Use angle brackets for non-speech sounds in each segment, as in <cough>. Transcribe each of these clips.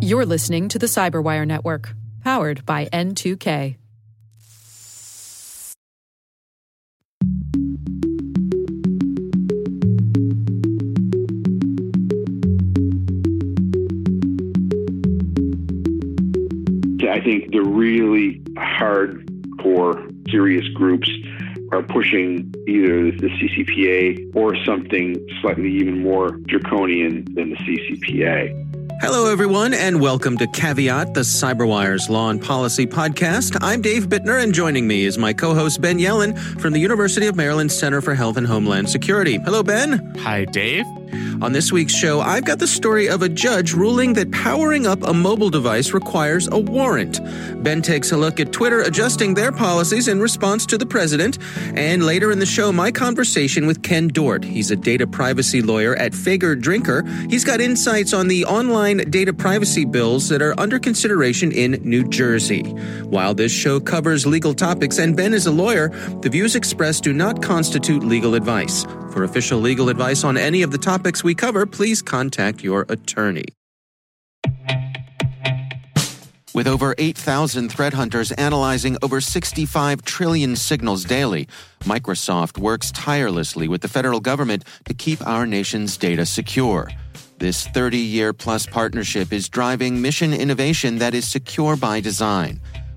You're listening to the Cyberwire Network, powered by N2K. I think the really hardcore, serious groups are pushing either the CCPA or something slightly even more draconian than the CCPA. Hello, everyone, and welcome to Caveat, the Cyberwire's Law and Policy podcast. I'm Dave Bittner, and joining me is my co host Ben Yelin from the University of Maryland Center for Health and Homeland Security. Hello, Ben. Hi, Dave. On this week's show, I've got the story of a judge ruling that powering up a mobile device requires a warrant. Ben takes a look at Twitter adjusting their policies in response to the president. And later in the show, my conversation with Ken Dort. He's a data privacy lawyer at Faegre Drinker. He's got insights on the online data privacy bills that are under consideration in New Jersey. While this show covers legal topics and Ben is a lawyer, the views expressed do not constitute legal advice. For official legal advice on any of the topics we cover, please contact your attorney. With over 8,000 threat hunters analyzing over 65 trillion signals daily, Microsoft works tirelessly with the federal government to keep our nation's data secure. This 30 year plus partnership is driving mission innovation that is secure by design.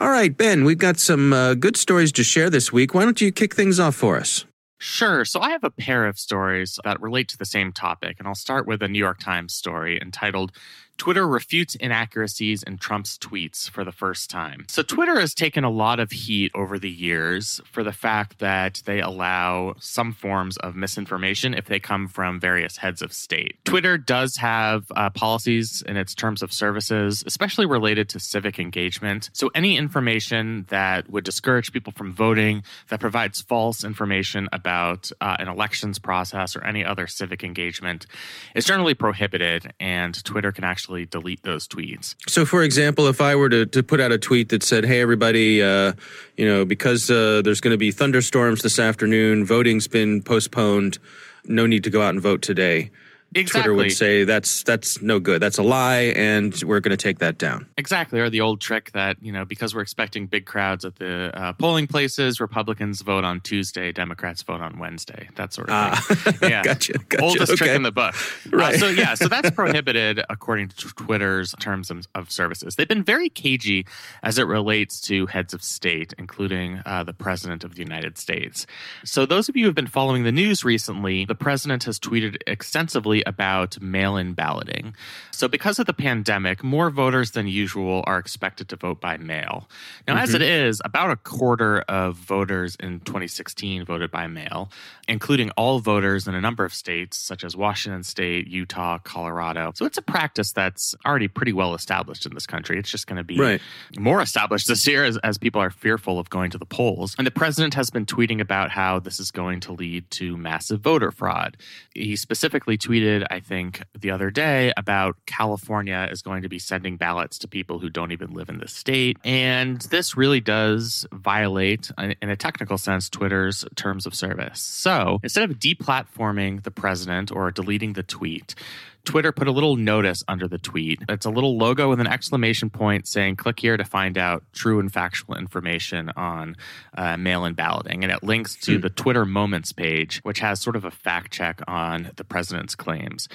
All right, Ben, we've got some uh, good stories to share this week. Why don't you kick things off for us? Sure. So I have a pair of stories that relate to the same topic, and I'll start with a New York Times story entitled Twitter refutes inaccuracies in Trump's tweets for the first time. So, Twitter has taken a lot of heat over the years for the fact that they allow some forms of misinformation if they come from various heads of state. Twitter does have uh, policies in its terms of services, especially related to civic engagement. So, any information that would discourage people from voting, that provides false information about uh, an elections process or any other civic engagement, is generally prohibited, and Twitter can actually actually delete those tweets. So, for example, if I were to, to put out a tweet that said, hey, everybody, uh, you know, because uh, there's going to be thunderstorms this afternoon, voting's been postponed, no need to go out and vote today. Exactly. Twitter would say that's that's no good. That's a lie, and we're going to take that down. Exactly, or the old trick that you know because we're expecting big crowds at the uh, polling places, Republicans vote on Tuesday, Democrats vote on Wednesday. That sort of ah. thing. <laughs> Yeah, gotcha, gotcha. Oldest okay. trick in the book. Right. <laughs> Uh, so yeah, so that's <laughs> prohibited according to Twitter's terms of services. They've been very cagey as it relates to heads of state, including uh, the president of the United States. So those of you who have been following the news recently, the president has tweeted extensively about mail in balloting. So, because of the pandemic, more voters than usual are expected to vote by mail. Now, mm-hmm. as it is, about a quarter of voters in 2016 voted by mail, including all voters in a number of states, such as Washington State, Utah, Colorado. So, it's a practice that's already pretty well established in this country. It's just going to be right. more established this year as, as people are fearful of going to the polls. And the president has been tweeting about how this is going to lead to massive voter fraud. He specifically tweeted, I think, the other day about California is going to be sending ballots to people who don't even live in the state. And this really does violate, uh, in a technical sense, Twitter's terms of service. So instead of deplatforming the president or deleting the tweet, Twitter put a little notice under the tweet. It's a little logo with an exclamation point saying, click here to find out true and factual information on uh, mail in balloting. And it links to hmm. the Twitter Moments page, which has sort of a fact check on the president's claims.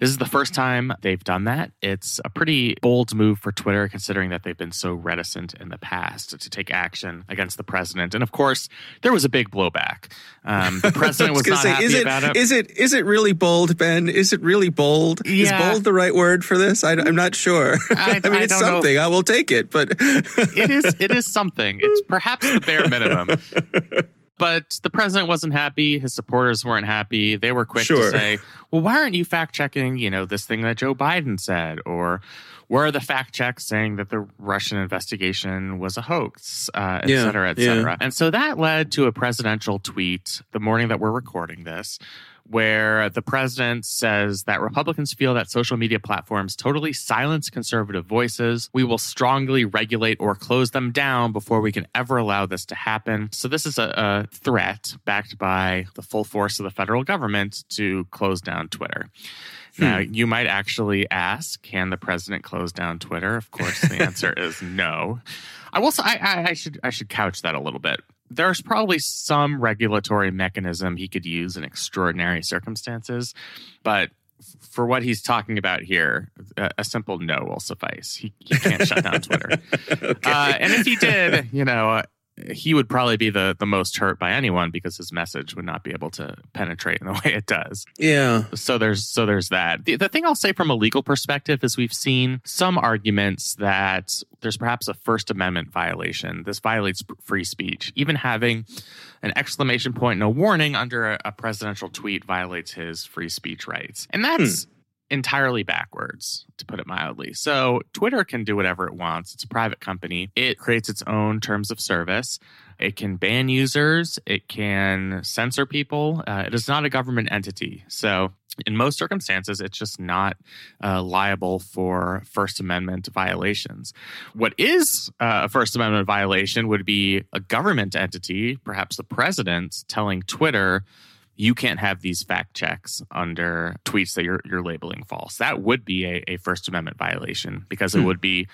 This is the first time they've done that. It's a pretty bold move for Twitter, considering that they've been so reticent in the past to take action against the president. And of course, there was a big blowback. Um, the <laughs> president was, was not say, happy is it, about it. Is it is it really bold, Ben? Is it really bold? Bold? Yeah. Is bold the right word for this? I, am not sure. <laughs> I, I mean, I it's something. Know. I will take it, but <laughs> it is. It is something. It's perhaps the bare minimum. <laughs> But the president wasn't happy. His supporters weren't happy. They were quick Sure. to say, well, why aren't you fact checking, you know, this thing that Joe Biden said? Or where are the fact checks saying that the Russian investigation was a hoax, uh, et Yeah, cetera, et yeah. cetera? And so that led to a presidential tweet the morning that we're recording this where the president says that Republicans feel that social media platforms totally silence conservative voices. We will strongly regulate or close them down before we can ever allow this to happen. So, this is a, a threat backed by the full force of the federal government to close down Twitter. Hmm. Now, you might actually ask, can the president close down Twitter? Of course, the answer is no. <laughs> I will say, I, I, I should I should couch that a little bit. There's probably some regulatory mechanism he could use in extraordinary circumstances, but for what he's talking about here, a, a simple no will suffice. He, he can't shut down Twitter. <laughs> Uh, and if he did, you know, he would probably be the, the most hurt by anyone because his message would not be able to penetrate in the <laughs> way it does Yeah. so there's so there's that. The, the thing I'll say from a legal perspective is we've seen some arguments that there's perhaps a First Amendment violation. This violates free speech. Even having an exclamation point and a warning under a, a presidential tweet violates his free speech rights, and that's. Hmm. Entirely backwards, to put it mildly. So, Twitter can do whatever it wants. It's a private company. It creates its own terms of service. It can ban users. It can censor people. Uh, it is not a government entity. So, in most circumstances, it's just not uh, liable for First Amendment violations. What is uh, a First Amendment violation would be a government entity, perhaps the president, telling Twitter, you can't have these fact checks under tweets that you're, you're labeling false. That would be a, a First Amendment violation because it would be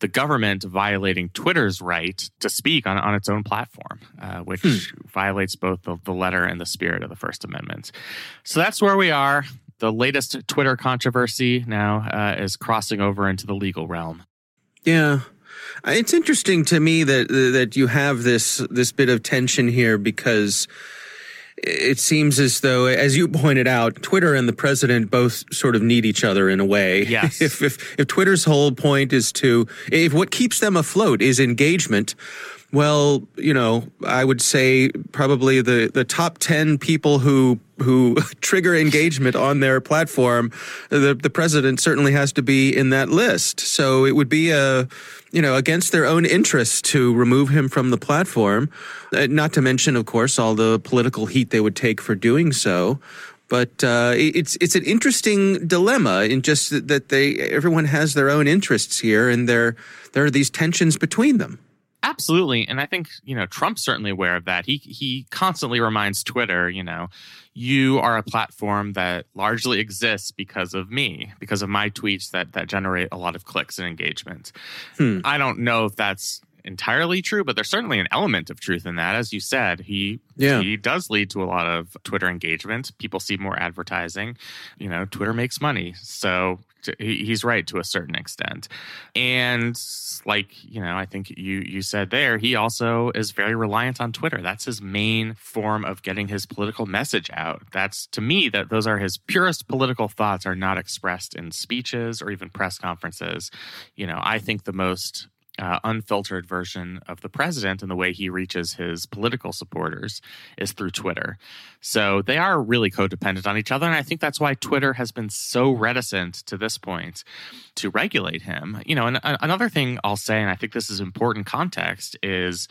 the government violating Twitter's right to speak on, on its own platform, uh, which violates both the, the letter and the spirit of the First Amendment. So that's where we are. The latest Twitter controversy now uh, is crossing over into the legal realm. Yeah. Uh, It's interesting to me that that you have this this bit of tension here because it seems as though, as you pointed out, Twitter and the president both sort of need each other in a way. Yes. <laughs> If if, if Twitter's whole point is to, if what keeps them afloat is engagement, well, you know, I would say probably the the top ten people who who <laughs> trigger engagement on their platform, the the president certainly has to be in that list. So it would be a you know against their own interests to remove him from the platform. Uh, not to mention, of course, all the political heat they would take for doing so. But uh, it's it's an interesting dilemma in just that- that they everyone has their own interests here, and there there are these tensions between them. Absolutely, and I think you know Trump's certainly aware of that. He he constantly reminds Twitter, you know, you are a platform that largely exists because of me, because of my tweets that that generate a lot of clicks and engagement. Hmm. I don't know if that's entirely true, but there's certainly an element of truth in that. As you said, he Yeah. he does lead to a lot of Twitter engagement. People see more advertising. You know, Twitter makes money, so he's right to a certain extent. And like you know, I think you you said there, he also is very reliant on Twitter. That's his main form of getting his political message out. That's to me that those are his purest political thoughts are not expressed in speeches or even press conferences. You know, I think the most uh, unfiltered version of the president and the way he reaches his political supporters is through Twitter. So they are really codependent on each other. And I think that's why Twitter has been so reticent to this point to regulate him. You know, and uh, another thing I'll say, and I think this is important context, is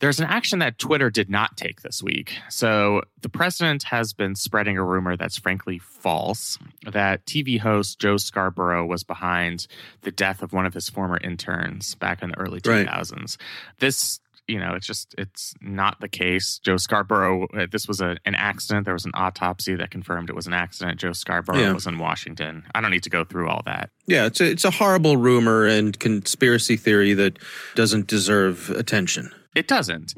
there's an action that Twitter did not take this week. So the president has been spreading a rumor that's frankly false that TV host Joe Scarborough was behind the death of one of his former interns back in the early Right. 2000s. This you know, it's just it's not the case. Joe Scarborough, uh, this was a, an accident. There was an autopsy that confirmed it was an accident. Joe Scarborough Yeah. was in Washington. I don't need to go through all that. Yeah, it's a, it's a horrible rumor and conspiracy theory that doesn't deserve attention. It doesn't.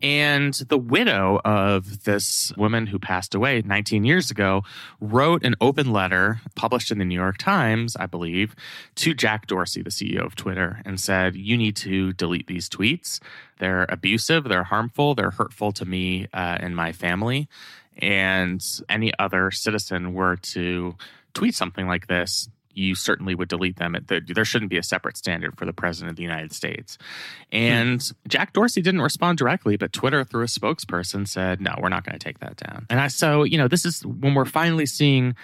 And the widow of this woman who passed away 19 years ago wrote an open letter published in the New York Times, I believe, to Jack Dorsey, the CEO of Twitter, and said, You need to delete these tweets. They're abusive, they're harmful, they're hurtful to me uh, and my family. And any other citizen were to tweet something like this, you certainly would delete them. There shouldn't be a separate standard for the president of the United States. And hmm. Jack Dorsey didn't respond directly, but Twitter, through a spokesperson, said, no, we're not going to take that down. And I, so, you know, this is when we're finally seeing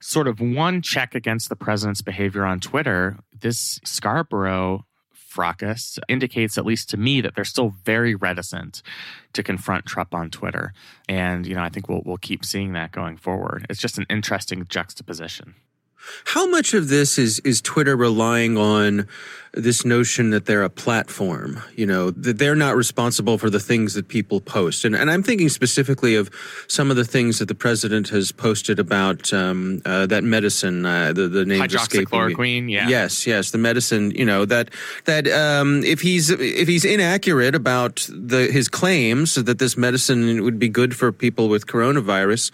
sort of one check against the president's behavior on Twitter. This Scarborough fracas indicates, at least to me, that they're still very reticent to confront Trump on Twitter. And, you know, I think we'll, we'll keep seeing that going forward. It's just an interesting juxtaposition. How much of this is is Twitter relying on this notion that they're a platform, you know, that they're not responsible for the things that people post. And, and I'm thinking specifically of some of the things that the president has posted about um, uh, that medicine, uh, the, the name Hydroxychloroquine, yeah. Yes, yes, the medicine, you know, that, that um, if he's, if he's inaccurate about the, his claims that this medicine would be good for people with coronavirus,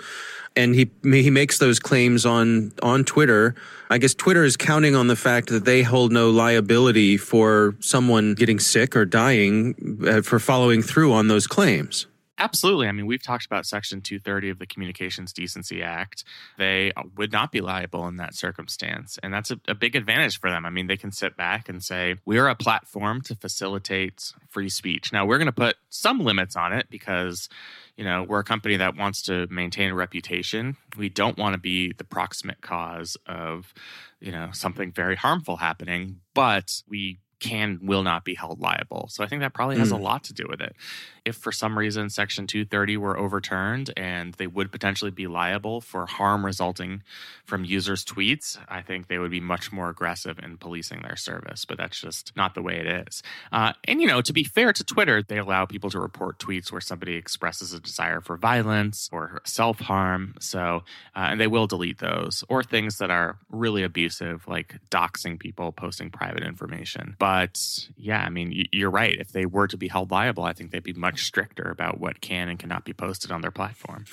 and he he makes those claims on on Twitter. I guess Twitter is counting on the fact that they hold no liability for someone getting sick or dying uh, for following through on those claims. Absolutely. I mean, we've talked about Section 230 of the Communications Decency Act. They would not be liable in that circumstance. And that's a, a, big advantage for them. I mean, they can sit back and say, we're a platform to facilitate free speech. Now, we're going to put some limits on it because you know, we're a company that wants to maintain a reputation. We don't want to be the proximate cause of, you know, something very harmful happening, but we can will not be held liable. So I think that probably has mm. a lot to do with it if for some reason Section 230 were overturned and they would potentially be liable for harm resulting from users' tweets, I think they would be much more aggressive in policing their service. But that's just not the way it is. Uh, and, you know, to be fair to Twitter, they allow people to report tweets where somebody expresses a desire for violence or self harm. So, uh, and they will delete those or things that are really abusive, like doxing people, posting private information. But yeah, I mean, you're right. If they were to be held liable, I think they'd be much much stricter about what can and cannot be posted on their platform.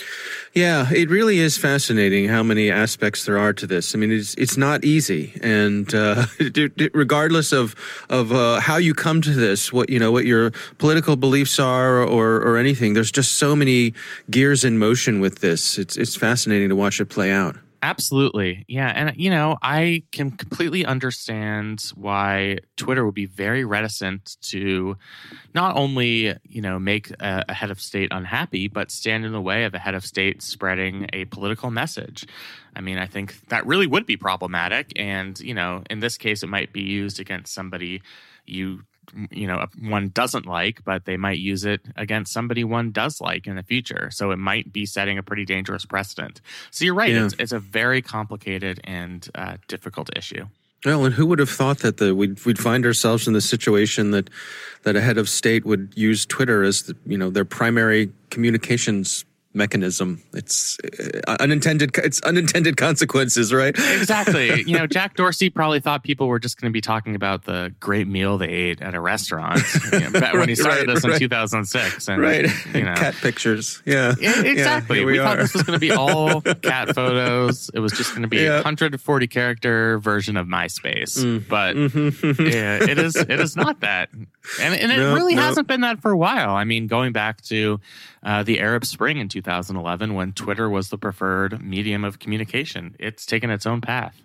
Yeah, it really is fascinating how many aspects there are to this. I mean, it's it's not easy, and uh, <laughs> regardless of of uh, how you come to this, what you know, what your political beliefs are, or or anything, there's just so many gears in motion with this. It's it's fascinating to watch it play out. Absolutely. Yeah. And, you know, I can completely understand why Twitter would be very reticent to not only, you know, make a, a, head of state unhappy, but stand in the way of a head of state spreading a political message. I mean, I think that really would be problematic. And, you know, in this case, it might be used against somebody you you know one doesn't like but they might use it against somebody one does like in the future. So it might be setting a pretty dangerous precedent. So you're right yeah. it's, it's, a very complicated and uh, difficult issue. Well, and who would have thought that the, we'd, we'd find ourselves in the situation that that a head of state would use Twitter as the, you know their primary communications mechanism. It's uh, unintended. It's unintended consequences, right? exactly. <laughs> You know, Jack Dorsey probably thought people were just going to be talking about the great meal they ate at a restaurant you know, right, when he <laughs> started right, this in 2006. And, right. <laughs> You know, cat pictures. Yeah. yeah exactly. Yeah, we, we thought this was going to be all cat photos. It was just going to be yeah. a 140 character version of MySpace, mm. but mm-hmm. yeah, it is. It is not that, and and it no, really no. hasn't been that for a while. I mean, going back to uh, the Arab Spring in 2011 when Twitter was the preferred medium of communication. It's taken its own path.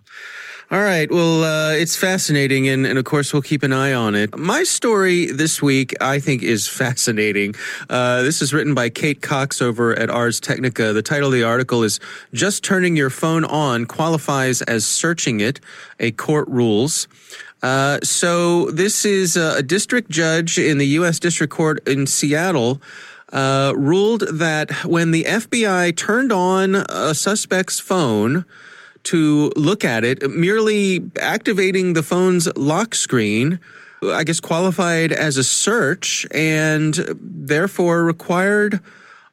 All right. Well, uh, it's fascinating, and, and of course, we'll keep an eye on it. My story this week, I think, is <laughs> fascinating. Uh, this is written by Kate Cox over at Ars Technica. The title of the article is Just Turning Your Phone On Qualifies as Searching It, a Court Rules. Uh, so, this is a district judge in the U.S. District Court in Seattle uh, ruled that when the FBI turned on a suspect's phone to look at it, merely activating the phone's lock screen, I guess qualified as a search and therefore required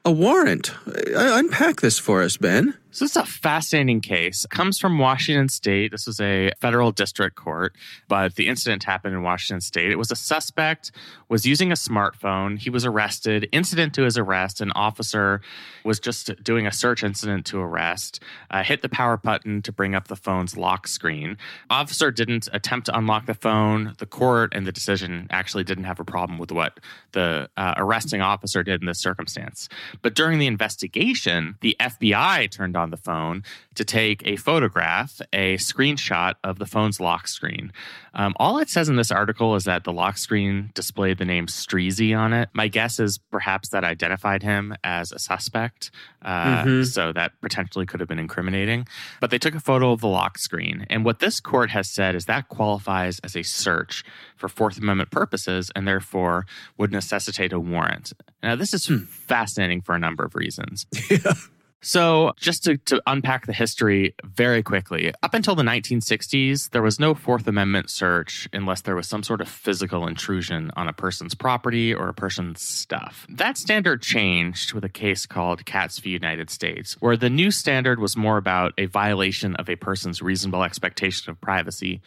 a warrant. Unpack this for us, Ben. So this is a fascinating case. It comes from Washington State. This was a federal district court, but the incident happened in Washington State. It was a suspect was using a smartphone. He was arrested. Incident to his arrest, an officer was just doing a search incident to arrest. Uh, hit the power button to bring up the phone's lock screen. Officer didn't attempt to unlock the phone. The court and the decision actually didn't have a problem with what the uh, arresting officer did in this circumstance. But during the investigation, the FBI turned on on the phone to take a photograph, a screenshot of the phone's lock screen. Um, all it says in this article is that the lock screen displayed the name Streezy on it. My guess is perhaps that identified him as a suspect, uh, mm-hmm. so that potentially could have been incriminating. But they took a photo of the lock screen, and what this court has said is that qualifies as a search for Fourth Amendment purposes, and therefore would necessitate a warrant. Now, this is hmm. fascinating for a number of reasons. <laughs> Yeah. So, just to, to unpack the history very quickly, up until the 1960s, there was no Fourth Amendment search unless there was some sort of physical intrusion on a person's property or a person's stuff. That standard changed with a case called Katz v. United States, where the new standard was more about a violation of a person's reasonable expectation of privacy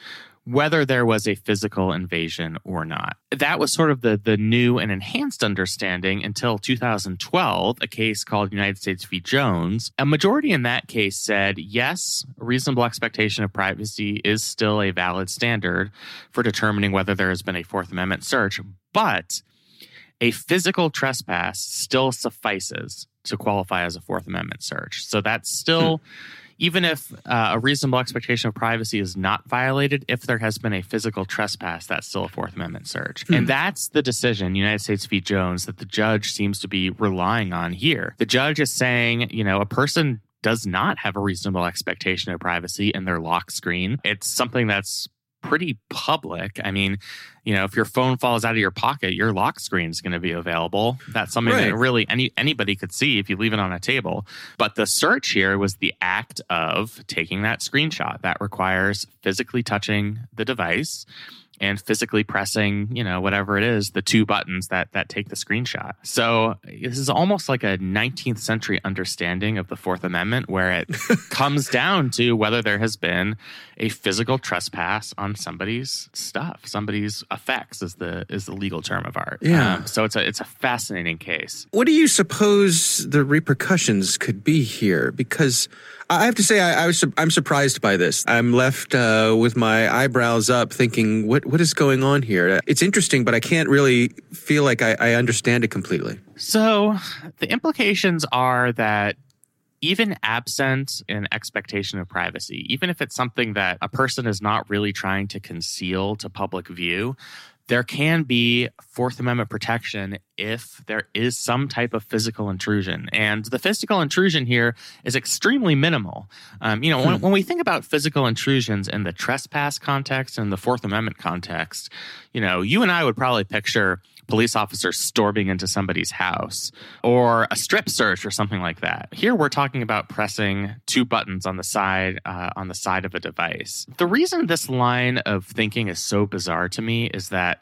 whether there was a physical invasion or not. That was sort of the, the new and enhanced understanding until 2012, a case called United States v. Jones. A majority in that case said, yes, reasonable expectation of privacy is still a valid standard for determining whether there has been a Fourth Amendment search, but a physical trespass still suffices to qualify as a Fourth Amendment search. So that's still. Hmm even if uh, a reasonable expectation of privacy is not violated, if there has been a physical trespass, that's still a Fourth Amendment search. Hmm. And that's the decision, United States v. Jones, that the judge seems to be relying on here. The judge is saying, you know, a person does not have a reasonable expectation of privacy in their lock screen. It's something that's pretty public. I mean, you know, if your phone falls out of your pocket, your lock screen is going to be available. That's something right. that really any anybody could see if you leave it on a table. But the search here was the act of taking that screenshot. That requires physically touching the device and physically pressing, you know, whatever it is, the two buttons that that take the screenshot. So this is almost like a 19th century understanding of the Fourth Amendment, where it <laughs> comes down to whether there has been a physical trespass on somebody's stuff, somebody's effects is the is the legal term of art. Yeah. Um, so it's a it's a fascinating case. What do you suppose the repercussions could be here? Because I have to say, I, I was I'm surprised by this. I'm left uh, with my eyebrows up, thinking, what what is going on here? It's interesting, but I can't really feel like I, I understand it completely. So the implications are that even absent an expectation of privacy, even if it's something that a person is not really trying to conceal to public view, there can be Fourth Amendment protection if there is some type of physical intrusion. And the physical intrusion here is extremely minimal. Um, you know, hmm. when, when, we think about physical intrusions in the trespass context and the Fourth Amendment context, you know, you and I would probably picture police officers storming into somebody's house or a strip search or something like that. Here we're talking about pressing two buttons on the side uh, on the side of a device. The reason this line of thinking is so bizarre to me is that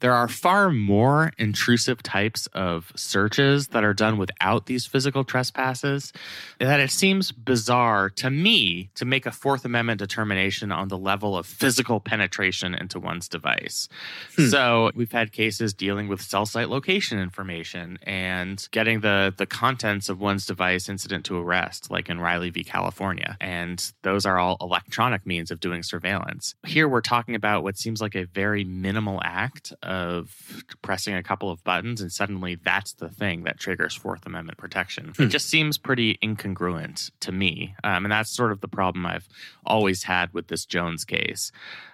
there are far more intrusive types of searches that are done without these physical trespasses that it seems bizarre to me to make a Fourth Amendment determination on the level of physical penetration into one's device. Hmm. So we've had cases dealing with cell site location information and getting the, the contents of one's device incident to arrest, like in Riley v. California. And those are all electronic means of doing surveillance. Here we're talking about what seems like a very minimal act of pressing a couple of buttons, and suddenly that's the thing that triggers Fourth Amendment protection. Hmm. It just seems pretty incongruent to me. Um, and that's sort of the problem I've always had with this Jones case.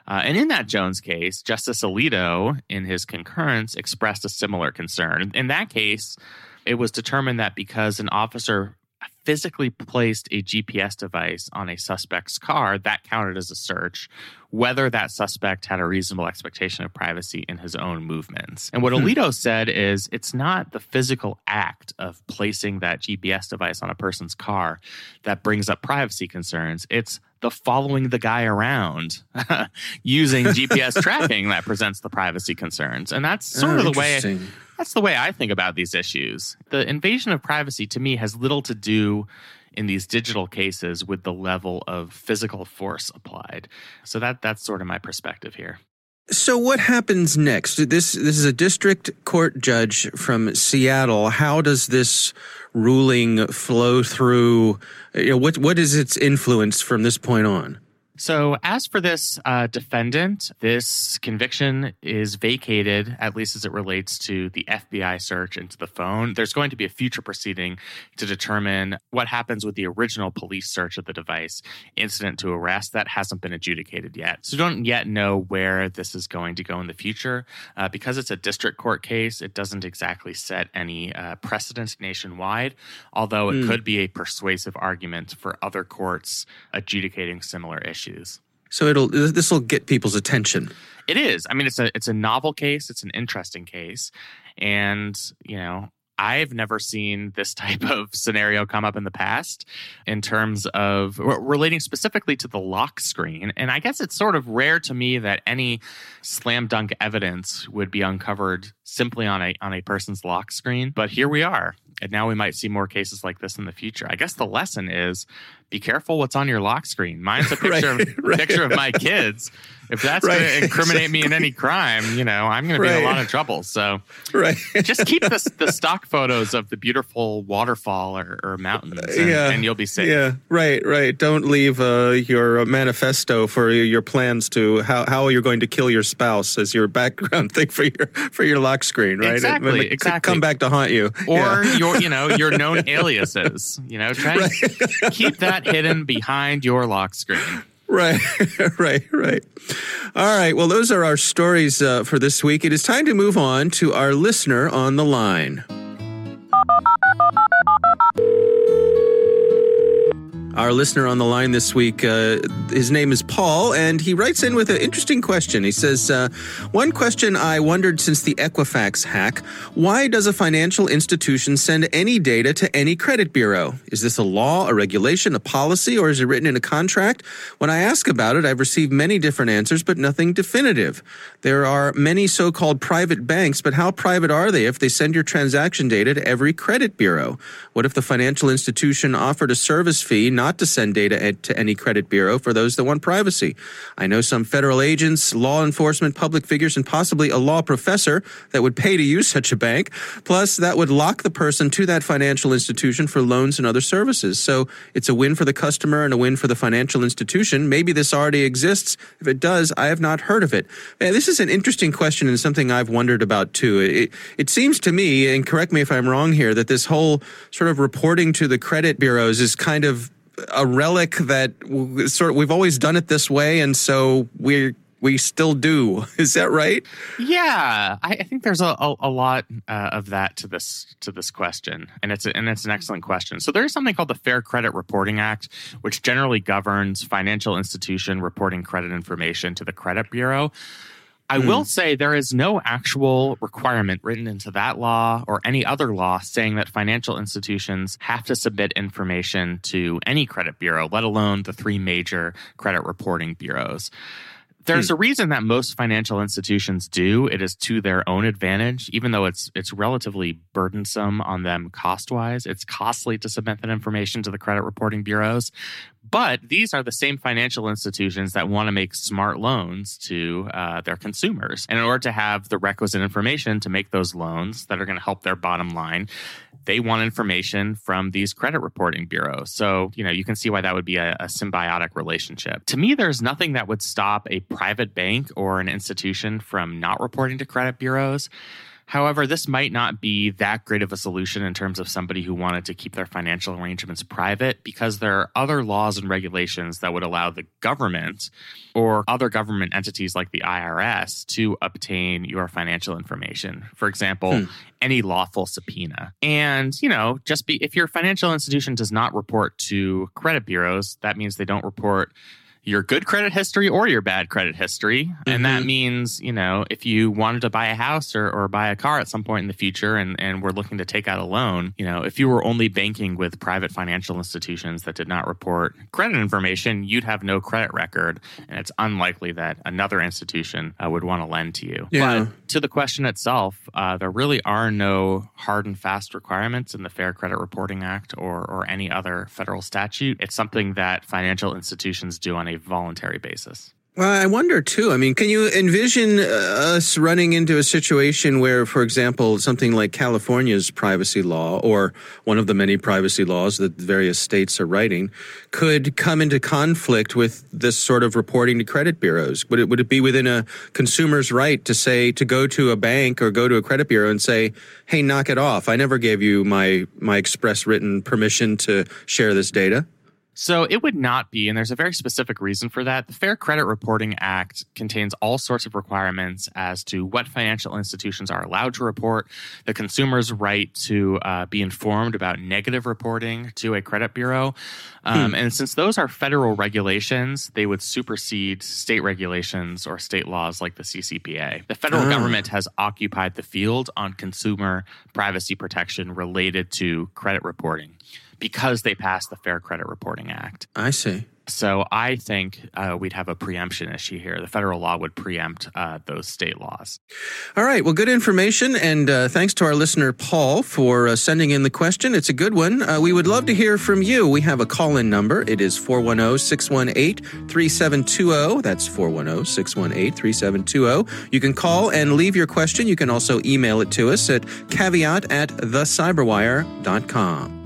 Uh, and in that Jones case, Justice Alito, in his concurrence, expressed a similar concern. In that case, it was determined that because an officer physically placed a GPS device on a suspect's car, that counted as a search, whether that suspect had a reasonable expectation of privacy in his own movements. And what hmm. Alito said is it's not the physical act of placing that GPS device on a person's car that brings up privacy concerns. It's the following the guy around <laughs> using GPS <laughs> tracking that presents the privacy concerns. And that's sort oh, of the way that's the way I think about these issues. The invasion of privacy to me has little to do in these digital cases with the level of physical force applied. So that that's sort of my perspective here. So what happens next? This this is a district court judge from Seattle. How does this ruling flow through? You know, what what is its influence from this point on? So, as for this uh, defendant, this conviction is vacated, at least as it relates to the FBI search into the phone. There's going to be a future proceeding to determine what happens with the original police search of the device, incident to arrest. That hasn't been adjudicated yet. So, don't yet know where this is going to go in the future. Uh, because it's a district court case, it doesn't exactly set any uh, precedent nationwide, although it mm. could be a persuasive argument for other courts adjudicating similar issues issues. So it'll this will get people's attention. It is. I mean, it's a it's a novel case. It's an interesting case, and you know, I've never seen this type <laughs> of scenario come up in the past in terms of relating specifically to the lock screen. And I guess it's sort of rare to me that any slam dunk evidence would be uncovered simply on a on a person's lock screen. But here we are. And now we might see more cases like this in the future. I guess the lesson is be careful what's on your lock screen. Mine's a <laughs> picture right, of <laughs> right. picture of my kids if that's right, going <laughs> to incriminate exactly. me in any crime, you know, I'm going to be in a lot of trouble. So, right, just keep the the stock photos of the beautiful waterfall or, or mountains, and, yeah, and, you'll be safe. Yeah, right, right. Don't leave uh, your manifesto for your plans to how how you're going to kill your spouse as your background thing for your for your lock screen, right? Exactly, it, it exactly. Come back to haunt you, or yeah. your you know your known <laughs> aliases. You know, try right. keep that hidden behind your lock screen. Right, <laughs> right, right. All right. Well, those are our stories uh, for this week. It is time to move on to our listener on the line. Our listener on the line this week, uh, his name is Paul, and he writes in with an interesting question. He says, uh, One question I wondered since the Equifax hack why does a financial institution send any data to any credit bureau? Is this a law, a regulation, a policy, or is it written in a contract? When I ask about it, I've received many different answers, but nothing definitive. There are many so called private banks, but how private are they if they send your transaction data to every credit bureau? What if the financial institution offered a service fee, not not to send data to any credit bureau for those that want privacy. I know some federal agents, law enforcement, public figures, and possibly a law professor that would pay to use such a bank. Plus, that would lock the person to that financial institution for loans and other services. So it's a win for the customer and a win for the financial institution. Maybe this already exists. If it does, I have not heard of it. This is an interesting question and something I've wondered about too. It, it seems to me, and correct me if I'm wrong here, that this whole sort of reporting to the credit bureaus is kind of a relic that sort of, we've always done it this way, and so we we still do. <laughs> Is that right? Yeah, I, I think there's a, a, a lot uh, of that to this to this question, and it's a, and it's an excellent question. So there is something called the Fair Credit Reporting Act, which generally governs financial institution reporting credit information to the credit bureau. I mm. will say there is no actual requirement written into that law or any other law saying that financial institutions have to submit information to any credit bureau, let alone the three major credit reporting bureaus. There's hmm. a reason that most financial institutions do. It is to their own advantage, even though it's it's relatively burdensome on them cost wise. It's costly to submit that information to the credit reporting bureaus. But these are the same financial institutions that want to make smart loans to uh, their consumers. And in order to have the requisite information to make those loans that are going to help their bottom line, they want information from these credit reporting bureaus. So, you know, you can see why that would be a, a symbiotic relationship. To me, there's nothing that would stop a private bank or an institution from not reporting to credit bureaus. However, this might not be that great of a solution in terms of somebody who wanted to keep their financial arrangements private because there are other laws and regulations that would allow the government or other government entities like the IRS to obtain your financial information. For example, hmm. any lawful subpoena. And, you know, just be if your financial institution does not report to credit bureaus, that means they don't report your good credit history or your bad credit history. Mm-hmm. And that mm-hmm. means, you know, if you wanted to buy a house or, or buy a car at some point in the future and, and we're looking to take out a loan, you know, if you were only banking with private financial institutions that did not report credit information, you'd have no credit record. And it's unlikely that another institution uh, would want to lend to you. Yeah. But to the question itself, uh, there really are no hard and fast requirements in the Fair Credit Reporting Act or, or any other federal statute. It's something that financial institutions do on a voluntary basis. Well, I wonder too. I mean, can you envision uh, us running into a situation where, for example, something like California's privacy law or one of the many privacy laws that various states are writing could come into conflict with this sort of reporting to credit bureaus? Would it, would it be within a consumer's right to say, to go to a bank or go to a credit bureau and say, hey, knock it off. I never gave you my, my express written permission to share this data? So it would not be, and there's a very specific reason for that. The Fair Credit Reporting Act contains all sorts of requirements as to what financial institutions are allowed to report, the consumer's right to uh, be informed about negative reporting to a credit bureau. Um, hmm. And since those are federal regulations, they would supersede state regulations or state laws like the CCPA. The federal oh. government has occupied the field on consumer privacy protection related to credit reporting because they passed the Fair Credit Reporting Act. I see. So I think uh, we'd have a preemption issue here. The federal law would preempt uh, those state laws. All right. Well, good information. And uh, thanks to our listener, Paul, for uh, sending in the question. It's a good one. Uh, we would love to hear from you. We have a call in number. It is 410 618 3720. That's 410 618 3720. You can call and leave your question. You can also email it to us at caveat at thecyberwire.com.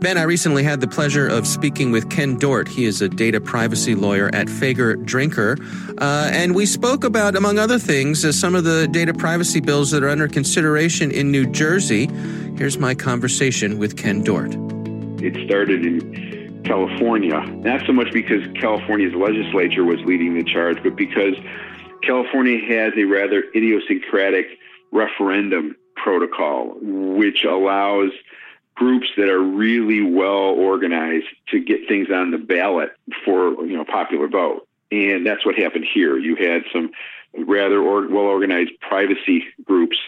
Ben, I recently had the pleasure of speaking with Ken Dort. He is a data privacy lawyer at Faegre Drinker. Uh, and we spoke about, among other things, uh, some of the data privacy bills that are under consideration in New Jersey. Here's my conversation with Ken Dort. It started in California, not so much because California's legislature was leading the charge, but because California has a rather idiosyncratic referendum protocol, which allows groups that are really well organized to get things on the ballot for you know popular vote. And that's what happened here. You had some rather or, well organized privacy groups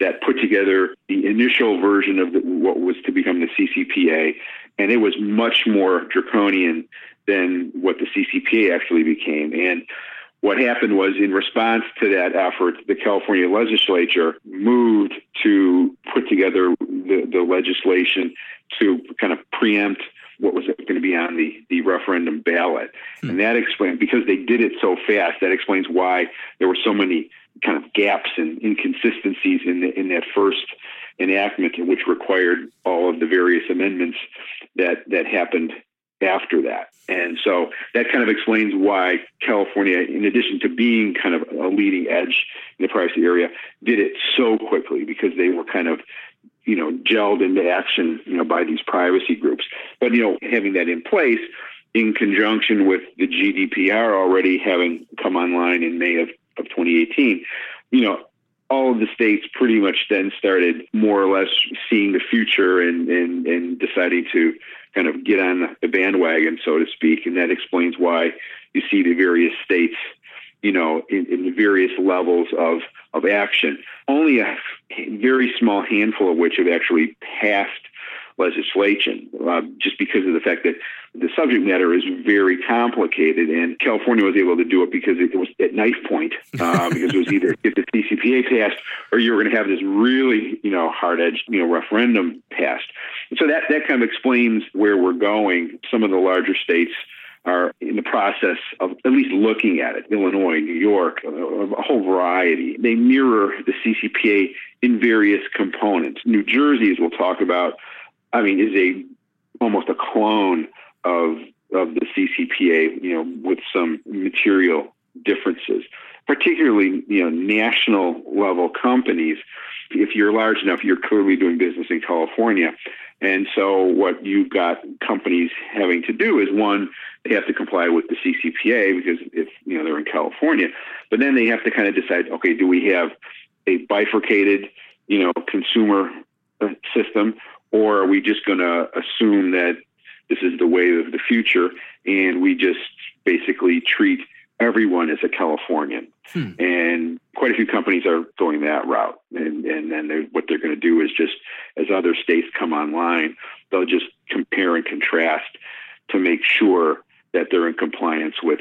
that put together the initial version of the, what was to become the CCPA, and it was much more draconian than what the CCPA actually became. And what happened was, in response to that effort, the California legislature moved to put together the, the legislation to kind of preempt what was going to be on the, the referendum ballot. Hmm. And that explains, because they did it so fast, that explains why there were so many kind of gaps and inconsistencies in, the, in that first enactment, which required all of the various amendments that, that happened after that. And so that kind of explains why California, in addition to being kind of a leading edge in the privacy area, did it so quickly because they were kind of, you know, gelled into action, you know, by these privacy groups. But, you know, having that in place in conjunction with the GDPR already having come online in May of, of 2018, you know, all of the states pretty much then started more or less seeing the future and, and, and deciding to kind of get on the bandwagon, so to speak. And that explains why you see the various states, you know, in, in the various levels of, of action. Only a very small handful of which have actually passed legislation, uh, just because of the fact that the subject matter is very complicated, and California was able to do it because it was at knife point, <laughs> uh, because it was either if the CCPA passed or you were going to have this really, you know, hard edged, you know, referendum passed. And so that that kind of explains where we're going. Some of the larger states are in the process of at least looking at it. Illinois, New York, a, a whole variety. They mirror the CCPA in various components. New Jersey, as we'll talk about, I mean, is a almost a clone of of the CCPA, you know, with some material differences. Particularly, you know, national level companies. If you're large enough, you're clearly doing business in California. And so, what you've got companies having to do is one, they have to comply with the CCPA because if you know they're in California, but then they have to kind of decide, okay, do we have a bifurcated, you know, consumer uh, system, or are we just going to assume that this is the way of the future and we just basically treat everyone as a Californian? Hmm. And quite a few companies are going that route. And, and then they're, what they're going to do is just as other states come online, they'll just compare and contrast to make sure that they're in compliance with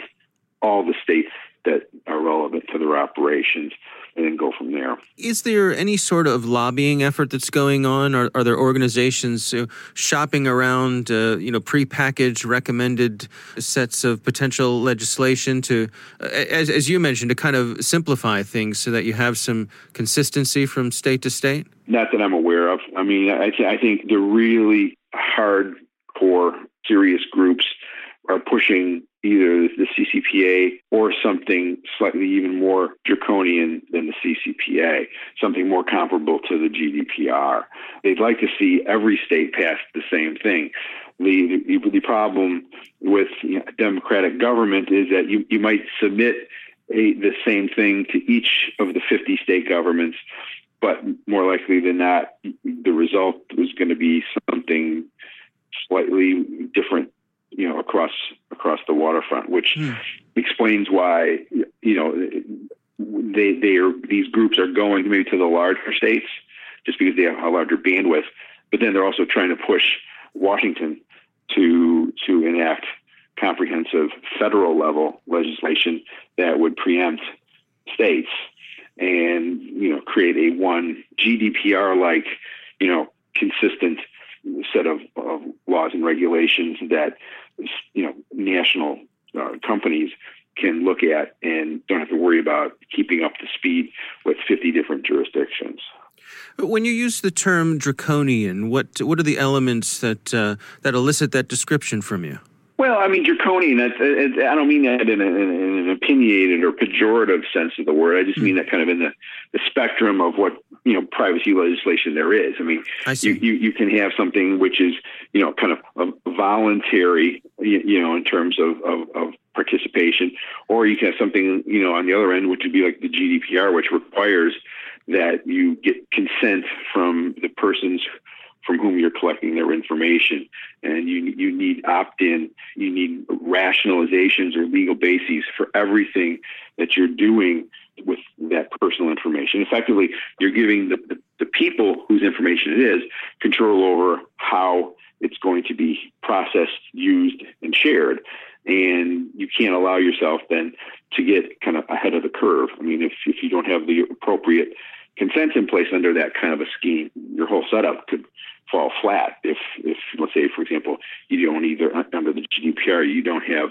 all the states that are relevant to their operations and then go from there. Is there any sort of lobbying effort that's going on? Are, are there organizations uh, shopping around, uh, you know, prepackaged, recommended sets of potential legislation to, uh, as, as you mentioned, to kind of simplify things so that you have some consistency from state to state? Not that I'm aware of. I mean, I, th- I think the really hardcore, serious groups are pushing either the CCPA or something slightly even more draconian than the CCPA, something more comparable to the GDPR. They'd like to see every state pass the same thing. The, the, the problem with you know, democratic government is that you, you might submit a, the same thing to each of the 50 state governments, but more likely than not, the result was going to be something slightly different you know across across the waterfront, which mm. explains why you know they they are these groups are going maybe to the larger states just because they have a larger bandwidth, but then they're also trying to push Washington to to enact comprehensive federal level legislation that would preempt states and you know create a one GDPR like you know consistent set of, of laws and regulations that you know national uh, companies can look at and don't have to worry about keeping up to speed with 50 different jurisdictions. When you use the term draconian, what what are the elements that uh, that elicit that description from you? Well, I mean, draconian. That's, uh, I don't mean that in, a, in, an opinionated or pejorative sense of the word. I just mean hmm. that kind of in the, the spectrum of what you know privacy legislation there is. I mean, I you, you, you can have something which is you know kind of a voluntary, you, you know, in terms of, of, of participation, or you can have something you know on the other end, which would be like the GDPR, which requires that you get consent from the persons from whom you're collecting their information. And you, you need opt in, you need rationalizations or legal bases for everything that you're doing with that personal information. Effectively, you're giving the, the, the people whose information it is control over how it's going to be processed, used, and shared. And you can't allow yourself then to get kind of ahead of the curve. I mean, if, if you don't have the appropriate consent in place under that kind of a scheme, your whole setup could fall flat if, if let's say, for example, you don't either under the GDPR, you don't have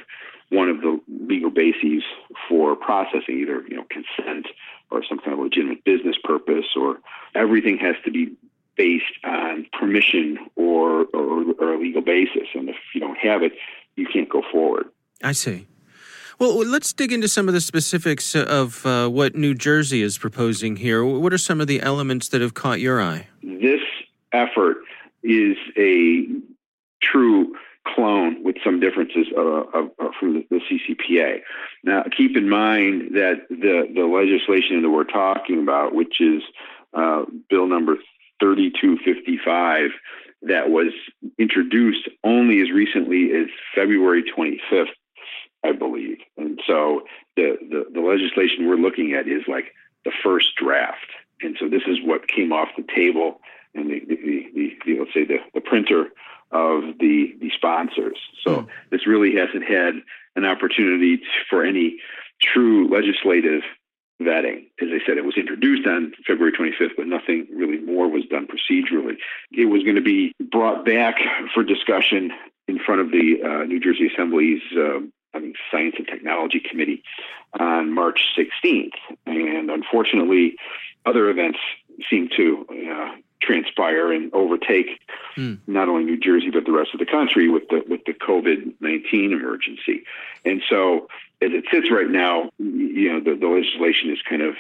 one of the legal bases for processing either you know consent or some kind of legitimate business purpose, or everything has to be based on permission or, or, or a legal basis. And if you don't have it, you can't go forward. I see. Well, let's dig into some of the specifics of uh, what New Jersey is proposing here. What are some of the elements that have caught your eye? This effort is a true clone with some differences uh, from the, the, CCPA. Now, keep in mind that the, the legislation that we're talking about, which is uh, bill number 3255, that was introduced only as recently as February 25th, I believe. And so the, the, the legislation we're looking at is like the first draft. And so this is what came off the table and the, the, the, the let's say the, the printer of the the sponsors. So mm. this really hasn't had an opportunity for any true legislative vetting. As I said, it was introduced on February 25th, but nothing really more was done procedurally. It was going to be brought back for discussion in front of the uh, New Jersey Assembly's uh, I mean, Science and Technology Committee on March 16th. And unfortunately, other events seem to uh, transpire and overtake mm. not only New Jersey but the rest of the country with the with the COVID nineteen emergency. And so, as it sits right now, you know, the, the legislation is kind of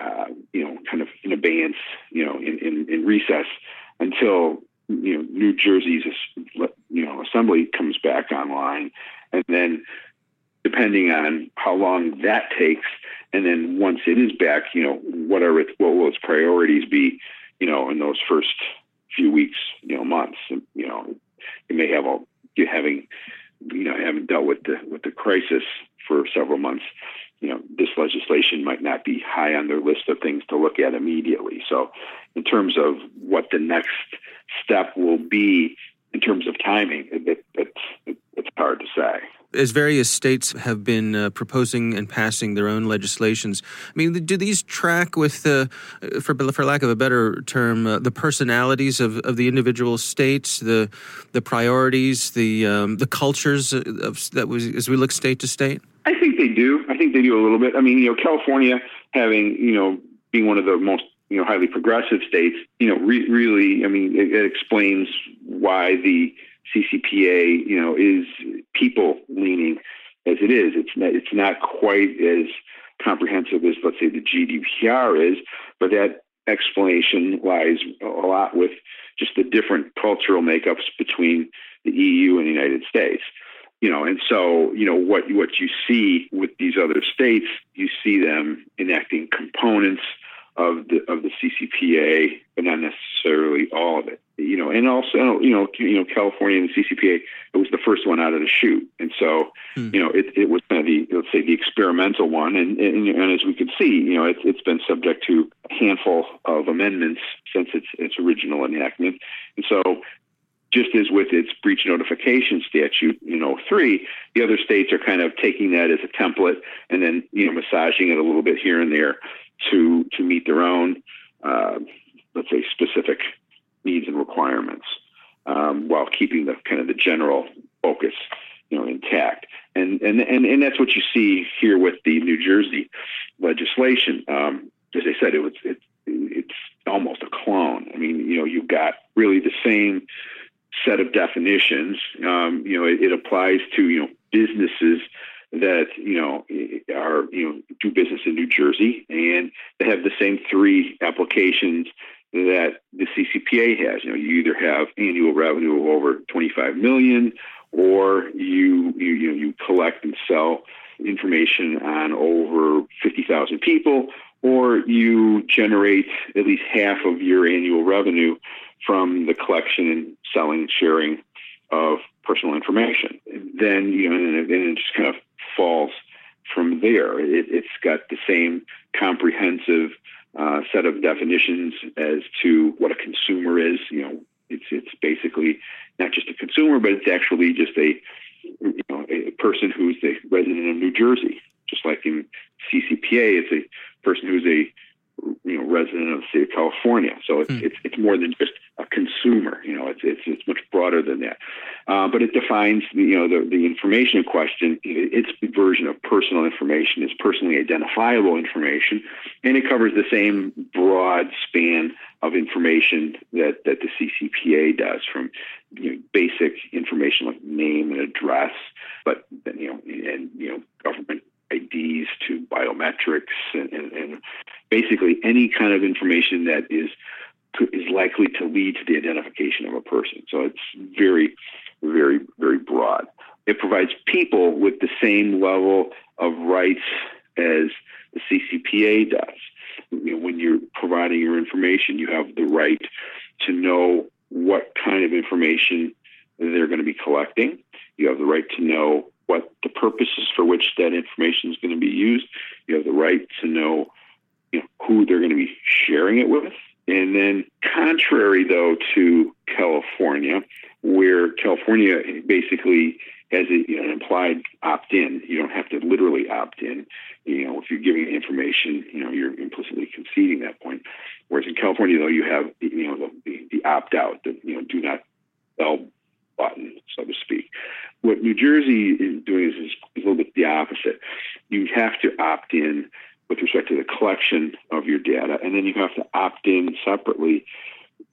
uh, you know kind of in abeyance, you know, in, in, in recess until you know New Jersey's you know assembly comes back online, and then depending on how long that takes, and then once it is back, you know what are its what will its priorities be, you know, in those first few weeks, you know, months, you know, you may have a you having you know haven't dealt with the with the crisis for several months you know, this legislation might not be high on their list of things to look at immediately. So, in terms of what the next step will be in terms of timing, it, it, it, it's hard to say. As various states have been uh, proposing and passing their own legislations, I mean, do these track with, uh, for for lack of a better term, uh, the personalities of, of the individual states, the the priorities, the um, the cultures of, that was as we look state to state? I think they do. I think they do a little bit. I mean, you know, California having, you know, being one of the most, you know, highly progressive states, you know, re- really, I mean, it, it explains why the CCPA, you know, is people leaning as it is. It's not, it's not quite as comprehensive as, let's say, the GDPR is, but that explanation lies a lot with just the different cultural makeups between the EU and the United States you know, and so you know what what you see with these other states, you see them enacting components of the of the CCPA, but not necessarily all of it. You know, and also you know you know California and the CCPA it was the first one out of the chute, and so hmm. you know it, it was kind of the let's say the experimental one, and, and and as we can see, you know it's it's been subject to a handful of amendments since its its original enactment, and so just as with its breach notification statute, you know, three, the other states are kind of taking that as a template and then, you know, massaging it a little bit here and there to to meet their own, uh, let's say, specific needs and requirements, um, while keeping the kind of the general focus, you know, intact. And and and and that's what you see here with the New Jersey legislation. Um, as I said, it was it, it's almost a clone. I mean, you know, you've got really the same set of definitions. Um, you know, it, it, applies to you know businesses that you know are you know do business in New Jersey, and they have the same three applications that the CCPA has. You know, you either have annual revenue of over 25 million, or you you you, you collect and sell information on over 50,000 people, or you generate at least half of your annual revenue from the collection and selling, sharing of personal information. Then you know, and it just kind of falls from there. It, has got the same comprehensive uh, set of definitions as to what a consumer is. You know, it's it's basically not just a consumer, but it's actually just a you know a person who's a resident of New Jersey. Just like in CCPA, it's a person who's a you know resident of the state of California. So it's mm. it's, it's more than just a consumer. You know, it's it's it's much broader than that. Uh, but it defines you know the the information in question. Its version of personal information is personally identifiable information, and it covers the same broad span of information that that the CCPA does, from you know, basic information like name and address, but you know and you know government IDs to biometrics and, and, and basically any kind of information that is is likely to lead to the identification of a person. So it's very, very, very broad. It provides people with the same level of rights as the CCPA does. When you're providing your information, you have the right to know what kind of information they're going to be collecting. You have the right to know what the purposes for which that information is going to be used. You have the right to know, you know who they're going to be sharing it with. And then, contrary though to California, where California basically has a, you know, an implied opt-in, you don't have to literally opt in. You know, if you're giving information, you know, you're implicitly conceding that point. Whereas in California, though, you have you know the, the opt-out, the you know, do not button, so to speak. What New Jersey is doing is, is a little bit the opposite. You have to opt in with respect to the collection of your data, and then you have to opt in separately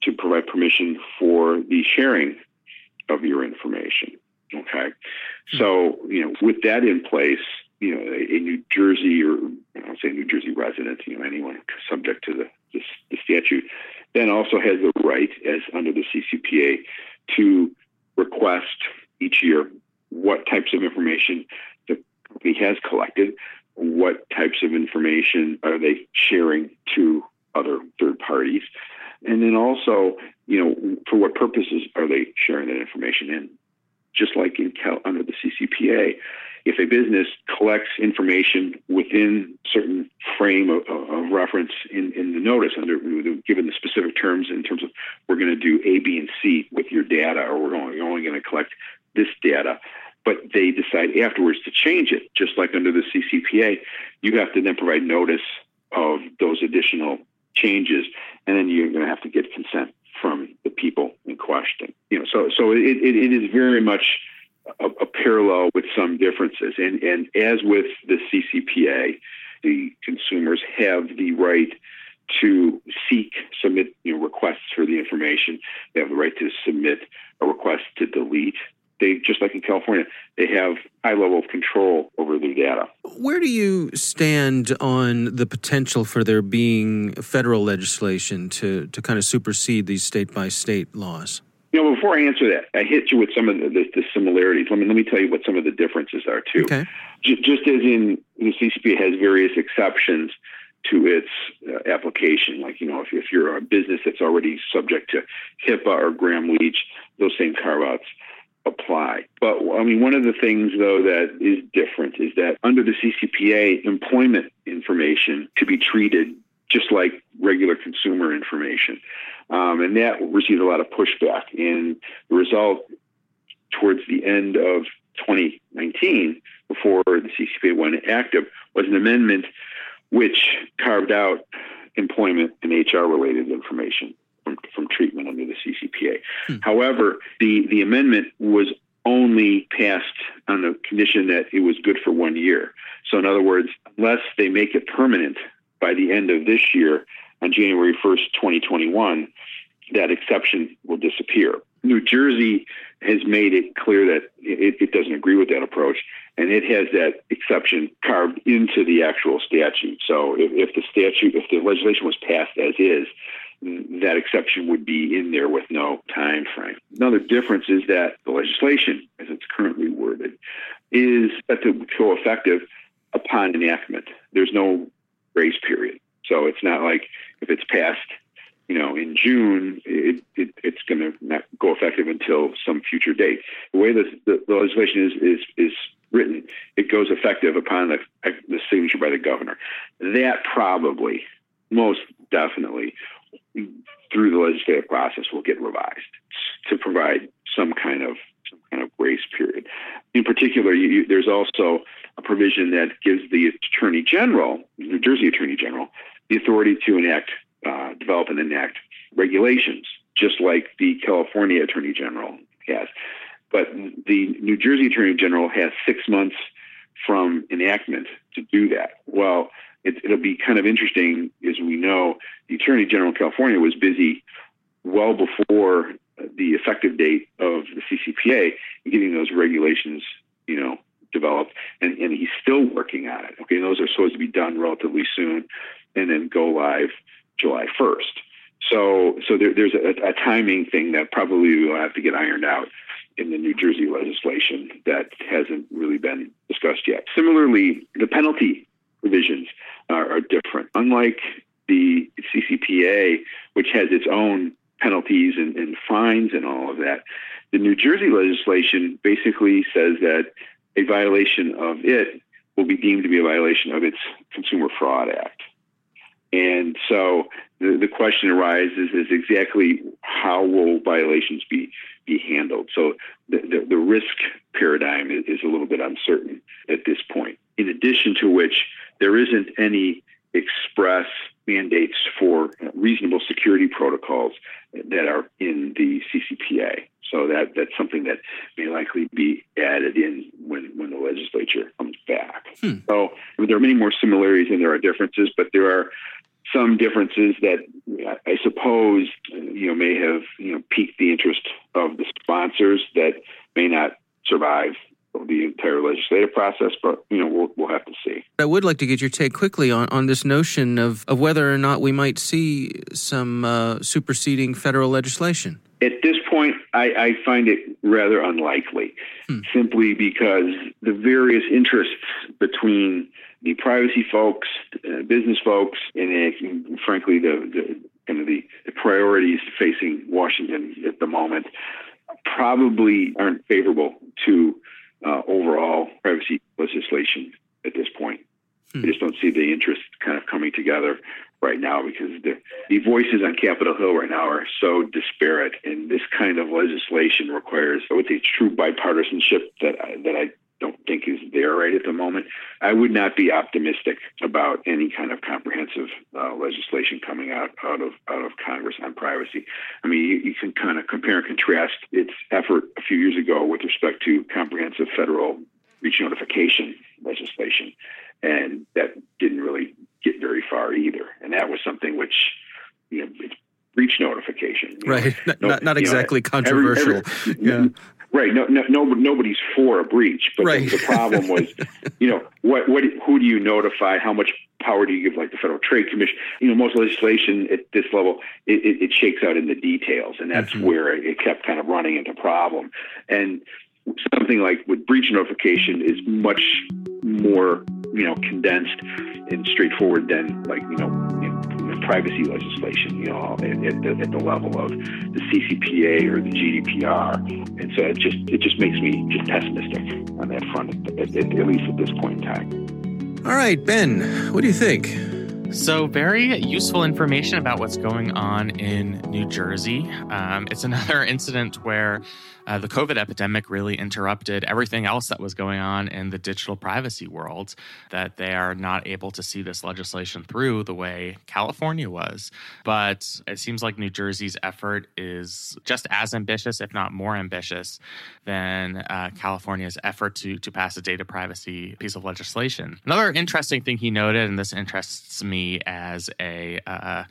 to provide permission for the sharing of your information. Okay. Hmm. So, you know, with that in place, you know, a, a New Jersey or I'll say New Jersey resident, you know, anyone subject to the, the, the statute, then also has the right, as under the CCPA, to request each year what types of information the company has collected, what types of information are they sharing to other third parties, and then also, you know, for what purposes are they sharing that information? And just like in Cal- under the CCPA, if a business collects information within certain frame of, of reference in, in the notice, under given the specific terms in terms of we're going to do A, B, and C with your data, or we're only, only going to collect this data, but they decide afterwards to change it, just like under the CCPA, you have to then provide notice of those additional changes, and then you're going to have to get consent from the people in question. You know, so so it, it, it is very much a, a, parallel with some differences, and and as with the CCPA, the consumers have the right to seek submit you know, requests for the information. They have the right to submit a request to delete they just like in California, they have high level of control over their data. Where do you stand on the potential for there being federal legislation to to kind of supersede these state by state laws? You know, before I answer that, I hit you with some of the, the, the, similarities. Let me let me tell you what some of the differences are too. Okay. Just, just as in the CCPA has various exceptions to its uh, application. Like, you know, if, if you're a business that's already subject to HIPAA or Gramm-Leach, those same carve outs apply. But I mean, one of the things though that is different is that under the CCPA, employment information to be treated just like regular consumer information. Um, and that received a lot of pushback. And the result towards the end of 2019, before the CCPA went active, was an amendment which carved out employment and HR related information from, from treatment under the CCPA. Hmm. However, the, the amendment was only passed on the condition that it was good for one year. So, in other words, unless they make it permanent by the end of this year, on January 1st, 2021, that exception will disappear. New Jersey has made it clear that it, it, doesn't agree with that approach, and it has that exception carved into the actual statute. So if, if the statute, if the legislation was passed as is, that exception would be in there with no time frame. Another difference is that the legislation, as it's currently worded, is set to go effective upon enactment. There's no grace period. So it's not like if it's passed, you know, in June, it, it, it's going to not go effective until some future date. The way the, the, the legislation is, is, is written, it goes effective upon the, the signature by the governor. That probably, most definitely, through the legislative process will get revised to provide some kind of some kind of grace period. In particular, you, you, there's also a provision that gives the Attorney General, New Jersey Attorney General, the authority to enact, uh, develop and enact regulations, just like the California Attorney General has. But the New Jersey Attorney General has six months from enactment to do that. Well, it, it'll be kind of interesting, as we know, the Attorney General of California was busy well before the effective date of the CCPA and getting those regulations, you know, developed, and, and he's still working on it. Okay, and those are supposed to be done relatively soon, and then go live July 1st. So, so there, there's a, a timing thing that probably will have to get ironed out in the New Jersey legislation that hasn't really been discussed yet. Similarly, the penalty provisions are, are different. Unlike the CCPA, which has its own penalties and, and fines and all of that, the New Jersey legislation basically says that a violation of it will be deemed to be a violation of its Consumer Fraud Act. And so the, the question arises is exactly how will violations be be handled? So the, the, the risk paradigm is, is a little bit uncertain at this point. In addition to which, there isn't any express mandates for reasonable security protocols that are in the CCPA. So that that's something that may likely be added in when when the legislature comes back. Hmm. So I mean, there are many more similarities and there are differences, but there are some differences that I suppose you know may have you know piqued the interest of the sponsors that may not survive the entire legislative process, but you know we'll we'll have to see. I would like to get your take quickly on, on this notion of, of whether or not we might see some uh, superseding federal legislation. At this point, I, I find it rather unlikely, hmm. simply because the various interests between the privacy folks, uh, business folks, and uh, frankly the, the kind of the, the priorities facing Washington at the moment probably aren't favorable to uh, overall privacy legislation at this point. Hmm. I just don't see the interest kind of coming together right now because the, the voices on Capitol Hill right now are so disparate, and this kind of legislation requires, I would say, true bipartisanship that I, that I don't think is there right at the moment. I would not be optimistic about any kind of comprehensive uh, legislation coming out out of out of Congress on privacy. I mean, you, you, can kind of compare and contrast its effort a few years ago with respect to comprehensive federal breach notification legislation, and that didn't really get very far either. And that was something which, you know, it's breach notification. Right. Know, <laughs> not, no, not exactly know, controversial. Every, every, <laughs> yeah. Right. No, no, no, nobody's for a breach, but right. the, the, <laughs> problem was, you know, what, what, who do you notify? How much power do you give, like the Federal Trade Commission? You know, most legislation at this level, it, it, it shakes out in the details, and that's mm-hmm. where it kept kind of running into problem. And something like with breach notification is much more, you know, condensed and straightforward than like, you know, privacy legislation, you know, at, at, the, at the level of the CCPA or the GDPR. And so it just it just makes me just pessimistic on that front, at, at, at least at this point in time. All right, Ben, what do you think? So, very useful information about what's going on in New Jersey. Um, it's another <laughs> incident where uh, the COVID epidemic really interrupted everything else that was going on in the digital privacy world, that they are not able to see this legislation through the way California was. But it seems like New Jersey's effort is just as ambitious, if not more ambitious, than uh, California's effort to, to pass a data privacy piece of legislation. Another interesting thing he noted, and this interests me as a uh,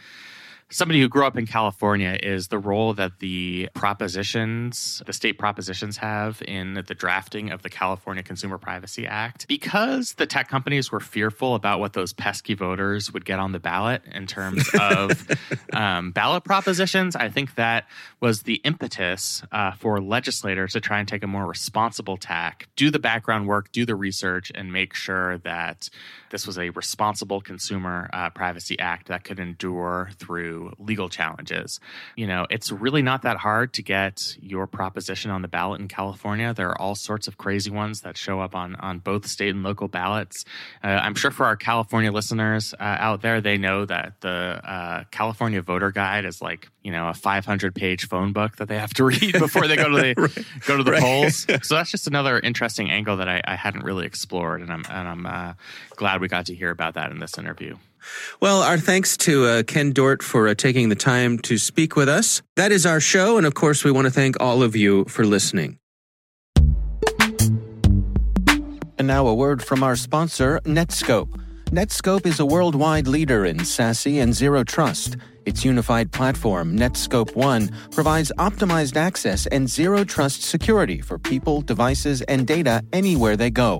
somebody who grew up in California is the role that the propositions, the state propositions have in the drafting of the California Consumer Privacy Act. Because the tech companies were fearful about what those pesky voters would get on the ballot in terms <laughs> of um, ballot propositions, I think that was the impetus uh, for legislators to try and take a more responsible tack, do the background work, do the research, and make sure that this was a responsible consumer uh, privacy act that could endure through legal challenges. You know, it's really not that hard to get your proposition on the ballot in California. There are all sorts of crazy ones that show up on on both state and local ballots. Uh, I'm sure for our California listeners uh, out there, they know that the uh, California voter guide is like you know a 500 page phone book that they have to read <laughs> before they go to the right. go to the right. polls. <laughs> So that's just another interesting angle that I, I hadn't really explored, and I'm and I'm uh, glad we got to hear about that in this interview. Well, our thanks to uh, Ken Dort for uh, taking the time to speak with us. That is our show, and of course, we want to thank all of you for listening. And now a word from our sponsor, Netskope. Netskope is a worldwide leader in SASE and zero trust. Its unified platform, Netskope One, provides optimized access and zero trust security for people, devices, and data anywhere they go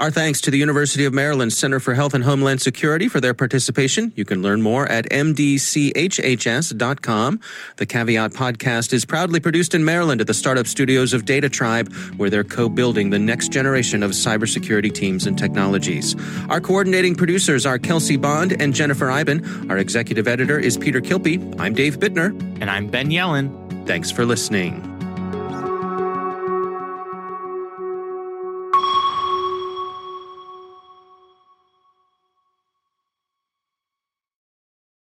Our thanks to the University of Maryland Center for Health and Homeland Security for their participation. You can learn more at mdchhs.com. The Caveat podcast is proudly produced in Maryland at the startup studios of DataTribe, where they're co building the next generation of cybersecurity teams and technologies. Our coordinating producers are Kelsey Bond and Jennifer Eiben. Our executive editor is Peter Kilpe. I'm Dave Bittner. And I'm Ben Yelin. Thanks for listening.